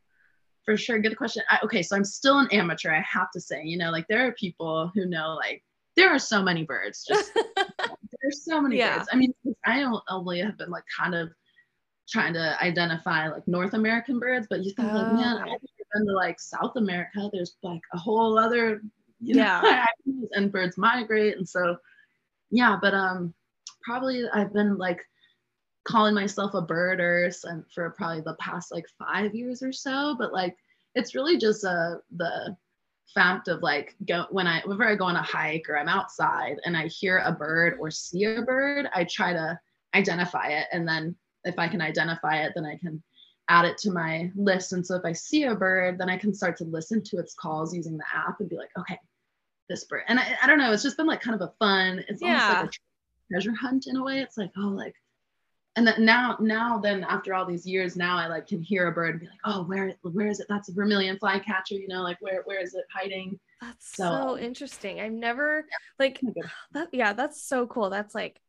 for sure good question I, okay so i'm still an amateur i have to say you know like there are people who know like there are so many birds just there's so many Yeah. birds i mean i don't only have been like kind of trying to identify like north american birds but you think like man Oh. i've been to like south america there's like a whole other you know, Yeah. and birds migrate and so yeah but um probably i've been like calling myself a birder and for probably the past like five years or so but like it's really just uh the fact of like go when i whenever i go on a hike or i'm outside and i hear a bird or see a bird i try to identify it. And then if i can identify it then i can add it to my list. And so if i see a bird then i can start to listen to its calls using the app and be like okay this bird and i, I don't know it's just been like kind of a fun it's almost like a treasure hunt in a way it's like oh like and then now now then after all these years now i like can hear a bird and be like oh where where is it that's a vermilion flycatcher you know like where where is it hiding That's So, so, interesting. I've never like that. Yeah, that's so cool. That's like,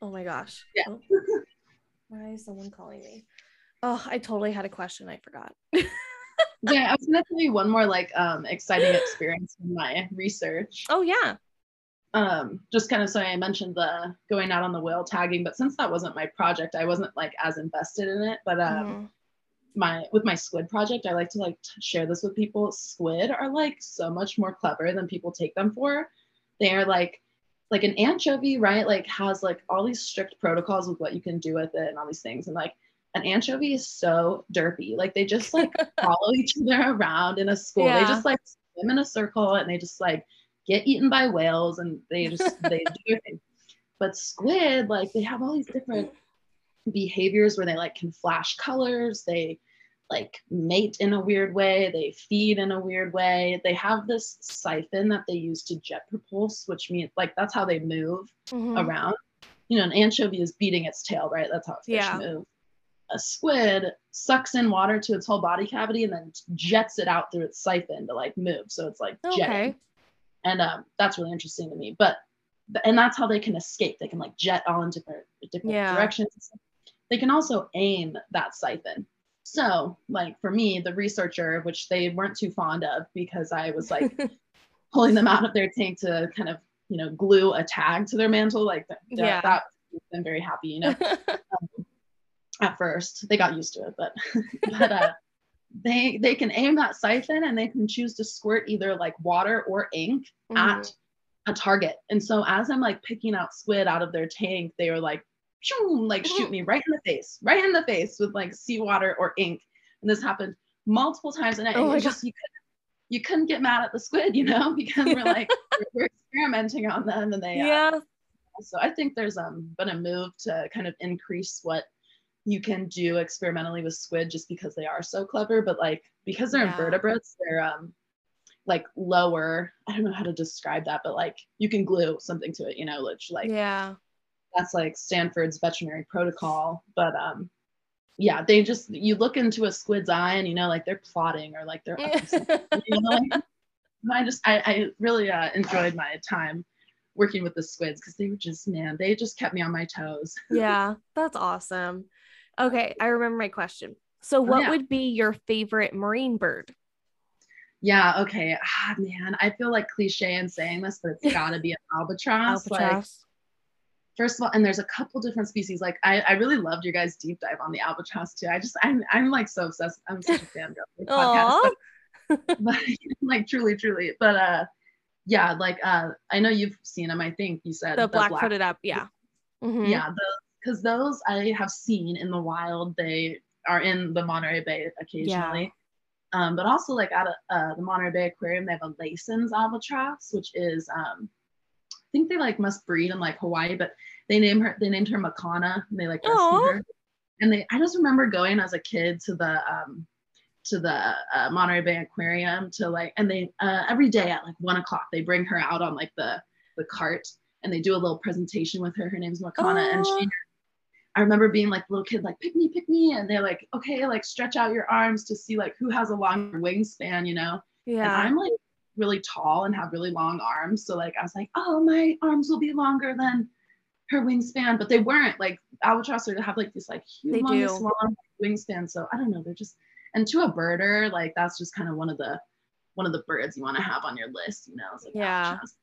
oh my gosh. Yeah. Oh, why is someone calling me? Oh, I totally had a question. I forgot. yeah i was gonna tell you one more like um exciting experience in my research. Oh yeah. um just kind of so i mentioned the going out on the whale tagging but since that wasn't my project i wasn't like as invested in it but um Mhm. my with my squid project i like to like t- share this with people. Squid are like so much more clever than people take them for. They are like like an anchovy right? Like has like all these strict protocols with what you can do with it and all these things. And like an anchovy is so derpy like they just like follow each other around in a school Yeah. they just like swim in a circle and they just like get eaten by whales and they just they do their thing but squid like they have all these different behaviors where they like can flash colors they like mate in a weird way. They feed in a weird way. They have this siphon that they use to jet propulse, which means like that's how they move mm-hmm. around. You know, an anchovy is beating its tail, right? That's how fish yeah. move. A squid sucks in water to its whole body cavity and then jets it out through its siphon to like move. So it's like okay. jetting. And um, that's really interesting to me. But and that's how they can escape. They can like jet all in different different yeah. directions. They can also aim that siphon. So, like for me, the researcher, which they weren't too fond of because I was like pulling them out of their tank to kind of, you know, glue a tag to their mantle, like that, yeah. that I'm very happy, you know. um, at first, they got used to it, but but uh, they they can aim that siphon and they can choose to squirt either like water or ink mm-hmm. at a target. And so as I'm like picking out squid out of their tank, they were like like shoot me right in the face, right in the face with like seawater or ink. And this happened multiple times a night. Oh just you couldn't, you couldn't get mad at the squid, you know, because we're like we're, experimenting on them and they uh, yeah. so I think there's um been a move to kind of increase what you can do experimentally with squid just because they are so clever, but like because they're yeah. invertebrates, they're um like lower. I don't know how to describe that, but like you can glue something to it, you know, which like yeah that's like Stanford's veterinary protocol. But um, yeah, they just you look into a squid's eye and you know like they're plotting or like they're you know, like, I just I, I really uh, enjoyed my time working with the squids because they were just man they just kept me on my toes. yeah, that's awesome. Okay, I remember my question. So, what yeah. would be your favorite marine bird? Yeah, okay. Ah, man, I feel like cliche in saying this, but it's gotta be an albatross. albatross first of all, and there's a couple different species. Like I, I really loved your guys' deep dive on the albatross too. I just I'm I'm like so obsessed. I'm such a fan girl. podcast, but, but like truly, truly. But uh yeah, like uh I know you've seen them, I think you said the, the black footed up, yeah. Mm-hmm. Yeah, because those I have seen in the wild. They are in the Monterey Bay occasionally. Yeah. Um, but also like at a, uh, the Monterey Bay Aquarium, they have a Laysan's albatross, which is um, I think they like must breed in like Hawaii, but they named her they named her Makana. And they like rescued her. And they I just remember going as a kid to the um to the uh, Monterey Bay Aquarium to like and they uh, every day at like one o'clock they bring her out on like the the cart and they do a little presentation with her. Her name's Makana oh. and she I remember being like little kid, like pick me, pick me, and they're like, okay, like stretch out your arms to see like who has a longer wingspan, you know. Yeah. And I'm like really tall and have really long arms. So like I was like, oh, my arms will be longer than her wingspan, but they weren't. Like albatross are to have like this like humongous long wingspan. So I don't know. They're just and to a birder, like that's just kind of one of the one of the birds you want to have on your list. You know, like yeah, albatross.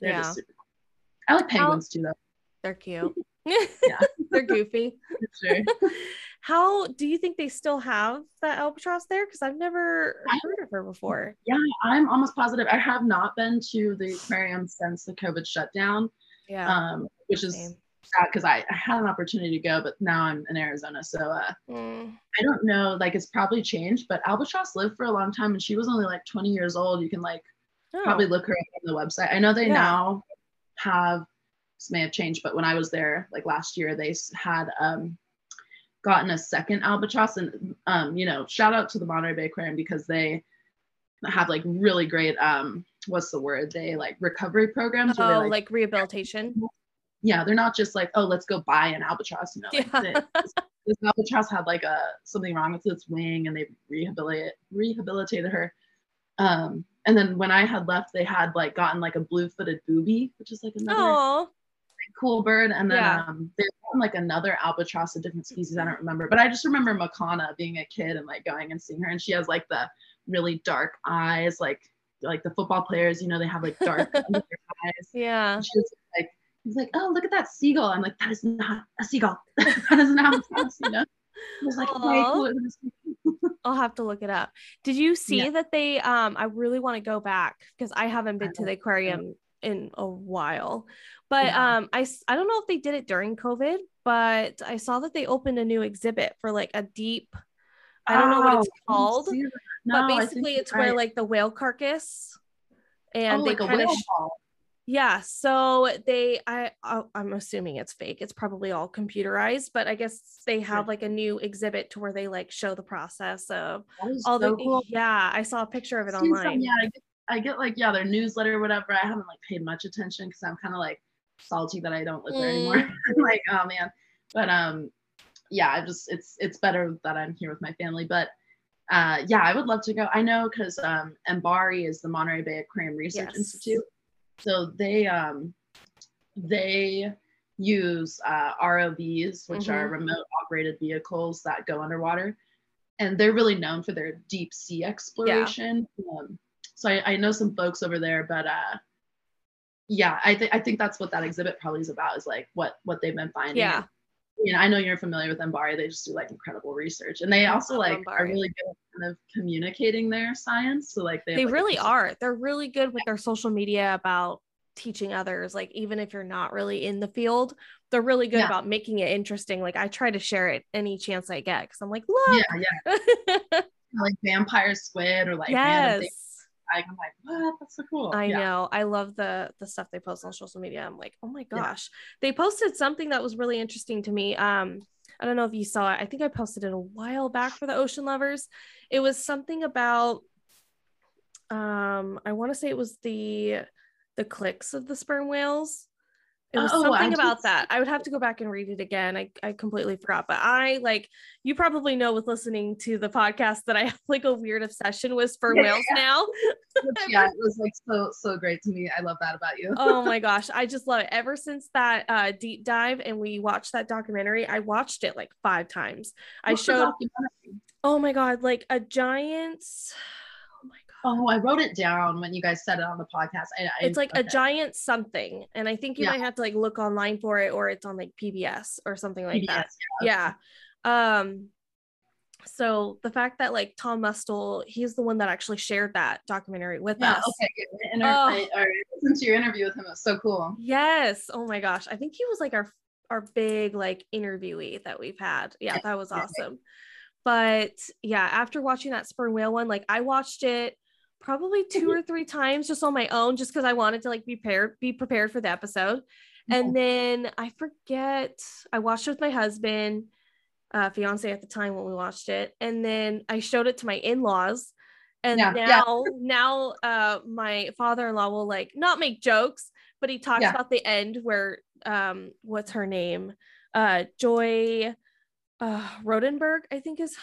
they're yeah. just super. Cool. I like penguins too, though. They're cute. yeah, they're goofy. sure. How do you think they still have that albatross there? Because I've never I, heard of her before. Yeah, I'm almost positive. I have not been to the aquarium since the COVID shutdown. Yeah. Um, which is sad because I, I, had an opportunity to go, but now I'm in Arizona. So uh, mm. I don't know. Like it's probably changed, but albatross lived for a long time and she was only like 20 years old. You can like oh. probably look her up on the website. I know they yeah. now have this may have changed, but when I was there like last year, they had um gotten a second albatross and um you know shout out to the monterey bay aquarium because they have like really great um what's the word? They like recovery programs oh like, like, rehabilitation? Yeah they're not just like oh let's go buy an albatross you know like yeah. this, this albatross had like a something wrong with its wing and they rehabilitate rehabilitated her. Um and then when i had left they had like gotten like a blue-footed booby which is like another Aww cool bird. And then yeah. um, there's like another albatross, of different species. I don't remember, but I just remember Makana being a kid and like going and seeing her, and she has like the really dark eyes, like like the football players. You know, they have like dark eyes. Yeah. And she was like, he's like, oh, look at that seagull. I'm like, that is not a seagull. that is not a you know. Was like I'll have to look it up. Did you see yeah. that they um I really want to go back because I haven't been to the aquarium in a while. But yeah. um, I I don't know if they did it during COVID, but I saw that they opened a new exhibit for like a deep. I don't oh, know what it's oh, called, no, but basically it's right. where like the whale carcass, and oh, they like kind of Yeah, so they I I'm assuming it's fake. It's probably all computerized, but I guess they have like a new exhibit to where they like show the process of all so the cool. Yeah, I saw a picture of it Seen some- online. yeah, I get, like yeah their newsletter or whatever. I haven't like paid much attention because I'm kind of like salty that I don't live there anymore. Mm. like oh man, but um yeah, I just it's it's better that I'm here with my family. But uh yeah, I would love to go. I know because um Mbari is the Monterey Bay Aquarium Research Yes. Institute, so they um they use uh, ROVs, which are remote operated vehicles that go underwater. And they're really known for their deep sea exploration. Um, so I, I know some folks over there, but uh, yeah, I think I think that's what that exhibit probably is about is like what what they've been finding. Yeah. And, you know, I know you're familiar with Mbari. They just do like incredible research, and they also like are really good at kind of communicating their science. So like they, have, They like, really are. They're really good with their social media about teaching others. Like even if you're not really in the field, they're really good Yeah. about making it interesting. Like I try to share it any chance I get because I'm like, look. Yeah, yeah, like vampire squid or like yes. I'm like, what? That's so cool. I yeah. know. I love the the stuff they post on social media. I'm like, oh my Yeah. gosh. They posted something that was really interesting to me. Um, I don't know if you saw it. I think I posted it a while back for the ocean lovers. It was something about um, I want to say it was the the clicks of the sperm whales. It was Oh, I something about that. I would have to go back and read it again. I, I completely forgot. But I like you probably know with listening to the podcast that I have like a weird obsession with sperm Yeah, whales now. Yeah, it was like so so great to me. I love that about you. oh my gosh i just love it ever since that uh deep dive and we watched that documentary i watched it like five times i What's the showed oh my god like a giant oh I wrote it down when you guys said it on the podcast. I, I, it's like a giant something and i think you Yeah. might have to like look online for it or it's on like pbs or something like that PBS, yeah um so the fact that like tom mustill he's the one that actually shared that documentary with Yeah, us okay. good. Oh. I, I listened to your interview with him. It was so cool. Yes. Oh my gosh. I think he was like our our big like interviewee that we've had. Yeah, Yeah, that was awesome. But yeah, after watching that sperm whale one, like I watched it probably two or three times just on my own, just because I wanted to like be prepared, be prepared for the episode. And then I forget, I watched it with my husband, uh, fiance at the time when we watched it. And then I showed it to my in-laws. And Yeah, yeah. now, now uh my father-in-law will like not make jokes, but he talks Yeah. about the end where um what's her name? Uh Joy uh Reidenberg, I think is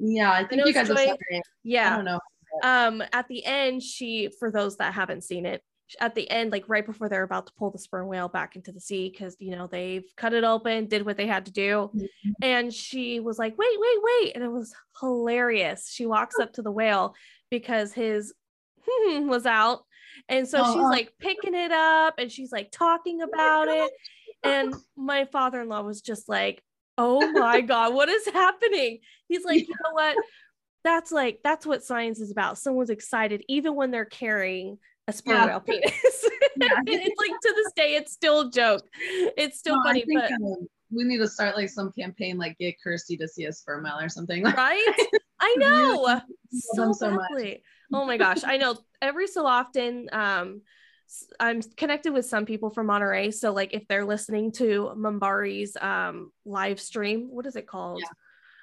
Yeah, I think you guys Joy- it. I yeah. don't know. Um at the end, she for those that haven't seen it, at the end, like right before they're about to pull the sperm whale back into the sea, because you know they've cut it open, did what they had to do. Mhm. And she was like, wait, wait, wait. And it was hilarious. She walks up to the whale because his was out. And so she's Oh. like picking it up and she's like talking about it. And my father in law was just like, oh my God, what is happening? He's like, you know what? That's like, that's what science is about. Someone's excited, even when they're carrying a sperm Yeah. whale penis. Yeah. it's like to this day, it's still a joke. It's still No, funny, think but um, we need to start like some campaign, like get Kirsty to see a sperm whale or something. right? I know. So, so badly. Oh my gosh. I know every so often um I'm connected with some people from Monterey. So like if they're listening to MBARI's um live stream, what is it called?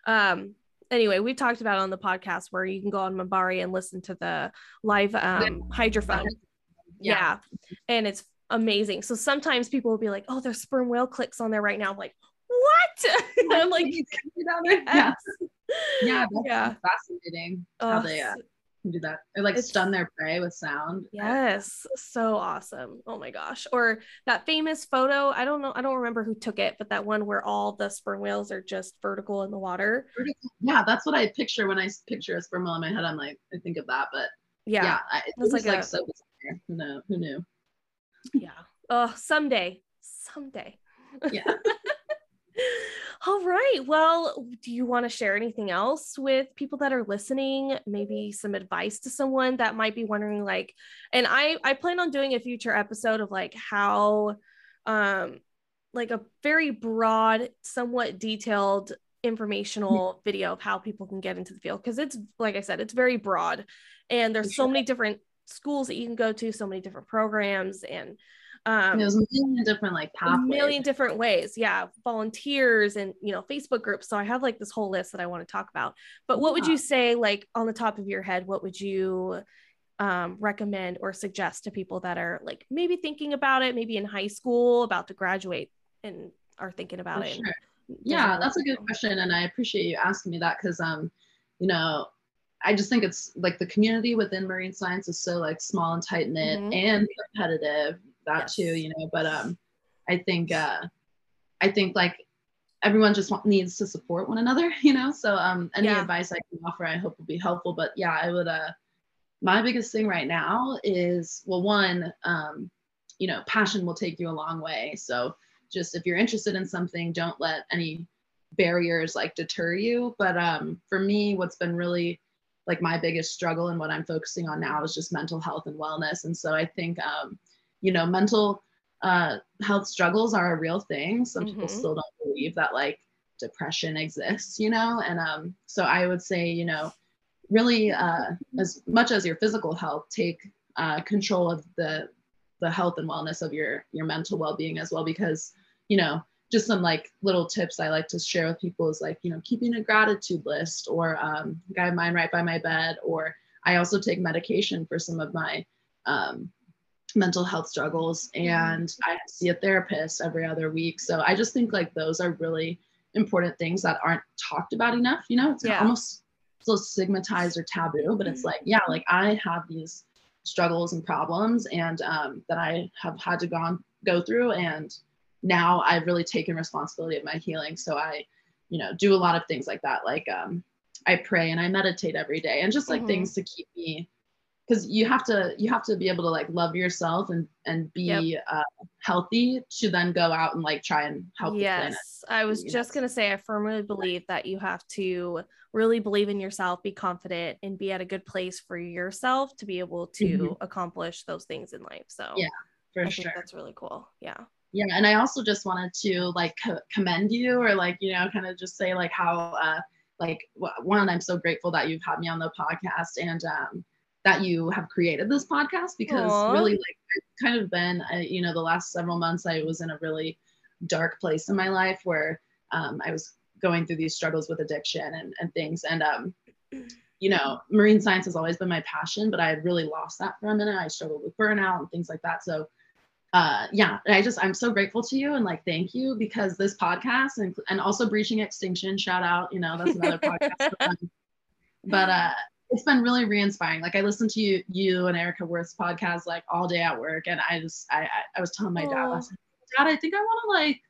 Um anyway, we've talked about it on the podcast where you can go on MBARI and listen to the live um hydrophone. Yeah. And it's amazing. So sometimes people will be like, oh, there's sperm whale clicks on there right now. I'm like, what? I'm like, yeah, yes. yeah, that's Yeah. fascinating how they uh, can do that. Or like It's- stun their prey with sound. Yes, so awesome. Oh my gosh. Or that famous photo, I don't know, I don't remember who took it, but that one where all the sperm whales are just vertical in the water. Yeah, that's what I picture when i picture a sperm whale in my head. I'm like, I think of that, but Yeah. yeah, Yeah. I, it was like like, a- so bizarre. Who knew? Who knew? Oh, someday. Someday. Yeah. All right. Well, do you want to share anything else with people that are listening? Maybe some advice to someone that might be wondering like and I I plan on doing a future episode of like how um like a very broad, somewhat detailed informational video of how people can get into the field because it's like I said, it's very broad and there's so many different schools that you can go to, so many different programs, and um, there's a million different like pathways. a million different ways. Yeah, volunteers and you know Facebook groups. So I have like this whole list that I want to talk about. But what yeah. would you say, like on the top of your head, what would you um, recommend or suggest to people that are like maybe thinking about it, maybe in high school, about to graduate, and are thinking about For it? Sure. Yeah, that's a good question, and I appreciate you asking me that because um, you know, I just think it's like the community within marine science is so like small and tight knit mm-hmm. and competitive that yes. too, you know. But um, I think uh, I think like everyone just want, needs to support one another, you know. So um, any yeah. advice I can offer, I hope will be helpful. But yeah, I would uh, my biggest thing right now is well, one, um, you know, passion will take you a long way. So just if you're interested in something, don't let any barriers like deter you. But um, for me, what's been really like my biggest struggle and what I'm focusing on now is just mental health and wellness. And so I think um, you know, mental uh, health struggles are a real thing. Some mm-hmm. people still don't believe that like depression exists, you know? And um, so I would say, you know, really uh, as much as your physical health, take uh, control of the the health and wellness of your your mental well-being as well because you know just some like little tips I like to share with people is like you know keeping a gratitude list or um, I have mine right by my bed or I also take medication for some of my um, mental health struggles mm-hmm. and I see a therapist every other week. So I just think like those are really important things that aren't talked about enough. You know, it's yeah. almost so stigmatized or taboo, but it's mm-hmm. like, yeah, like I have these struggles and problems and um, that I have had to go, on go through. And now I've really taken responsibility of my healing. So I, you know, do a lot of things like that. Like um, I pray and I meditate every day and just like mm-hmm. things to keep me because you have to you have to be able to like love yourself and and be yep. uh, healthy to then go out and like try and help yes i was just know? gonna say i firmly believe that you have to really believe in yourself be confident and be at a good place for yourself to be able to mm-hmm. accomplish those things in life so yeah for I sure that's really cool yeah yeah and i also just wanted to like co- commend you or like you know kind of just say like how uh like one i'm so grateful that you've had me on the podcast and um that you have created this podcast because Aww. really like I've kind of been I, you know the last several months I was in a really dark place in my life where um, I was going through these struggles with addiction and, and things. And um, you know marine science has always been my passion but I had really lost that for a minute. I struggled with burnout and things like that. So uh, yeah I just I'm so grateful to you and like thank you because this podcast and, and also breaching extinction shout out you know that's another podcast. But uh it's been really re-inspiring. Like I listened to you, you and Erica Worth's podcast like all day at work, and I just I I, was telling my dad, I was Dad, I think I want to like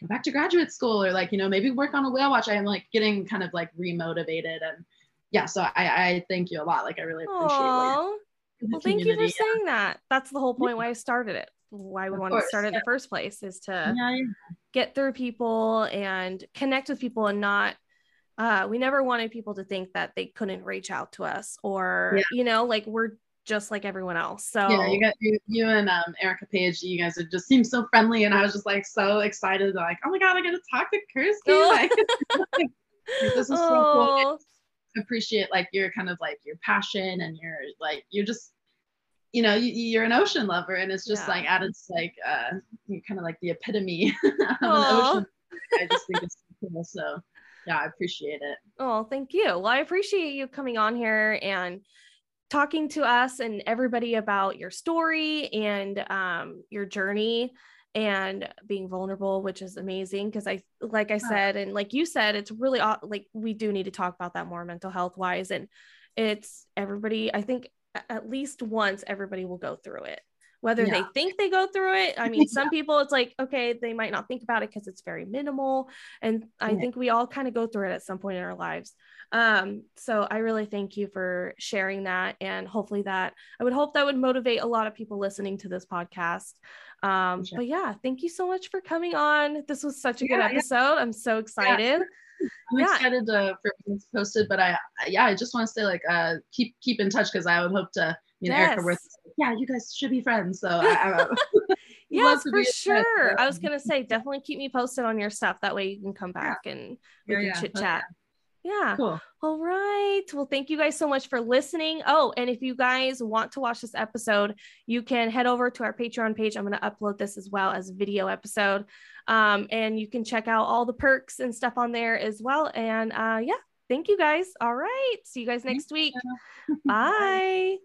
go back to graduate school or like you know maybe work on a whale watch. I am like getting kind of like remotivated and yeah. So I I thank you a lot. Like I really appreciate. it. well, thank you for saying that. That's the whole point why I started it. Why we of wanted course, to start it yeah. in the first place is to yeah, yeah. get through people and connect with people and not uh, we never wanted people to think that they couldn't reach out to us or yeah. you know like we're just like everyone else so yeah you got you, you and um, erica page you guys just seem so friendly and i was just like so excited like oh my god i get to talk to kirsty oh. like, this is so cool I appreciate like your kind of like your passion and your like you're just you know you, are an ocean lover and it's just yeah. like at its like uh you're kind of like the epitome of an ocean i just think it's so cool so yeah, I appreciate it. Oh, thank you. Well, I appreciate you coming on here and talking to us and everybody about your story and um, your journey and being vulnerable, which is amazing. Because I, like I said, and like you said, it's really like we do need to talk about that more mental health wise. And it's everybody, I think at least once everybody will go through it whether yeah. they think they go through it. I mean, some people it's like, okay, they might not think about it because it's very minimal. And I yeah. think we all kind of go through it at some point in our lives. Um, so I really thank you for sharing that. And hopefully that I would hope that would motivate a lot of people listening to this podcast. Um, sure. but yeah, thank you so much for coming on. This was such a yeah, good episode. I'm so excited. I'm excited to, for it's posted, but I, yeah, I just want to say like, uh, keep, keep in touch. Cause I would hope to, yes. Erica yeah, you guys should be friends. So I, I yes, for sure. I was gonna say definitely keep me posted on your stuff. That way you can come back yeah. and we yeah, can chit chat. Yeah. Yeah. Cool. All right. Well, thank you guys so much for listening. Oh, and if you guys want to watch this episode, you can head over to our Patreon page. I'm going to upload this as well as a video episode. Um, and you can check out all the perks and stuff on there as well. And uh, yeah, thank you guys. All right. See you guys next week. Bye.